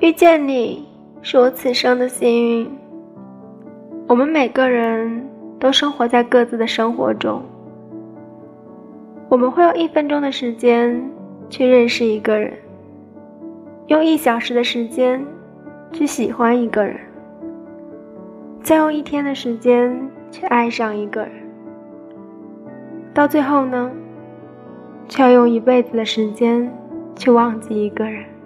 遇见你是我此生的幸运。我们每个人都生活在各自的生活中。我们会用一分钟的时间去认识一个人。用一小时的时间去喜欢一个人。再用一天的时间去爱上一个人。到最后呢却要用一辈子的时间去忘记一个人。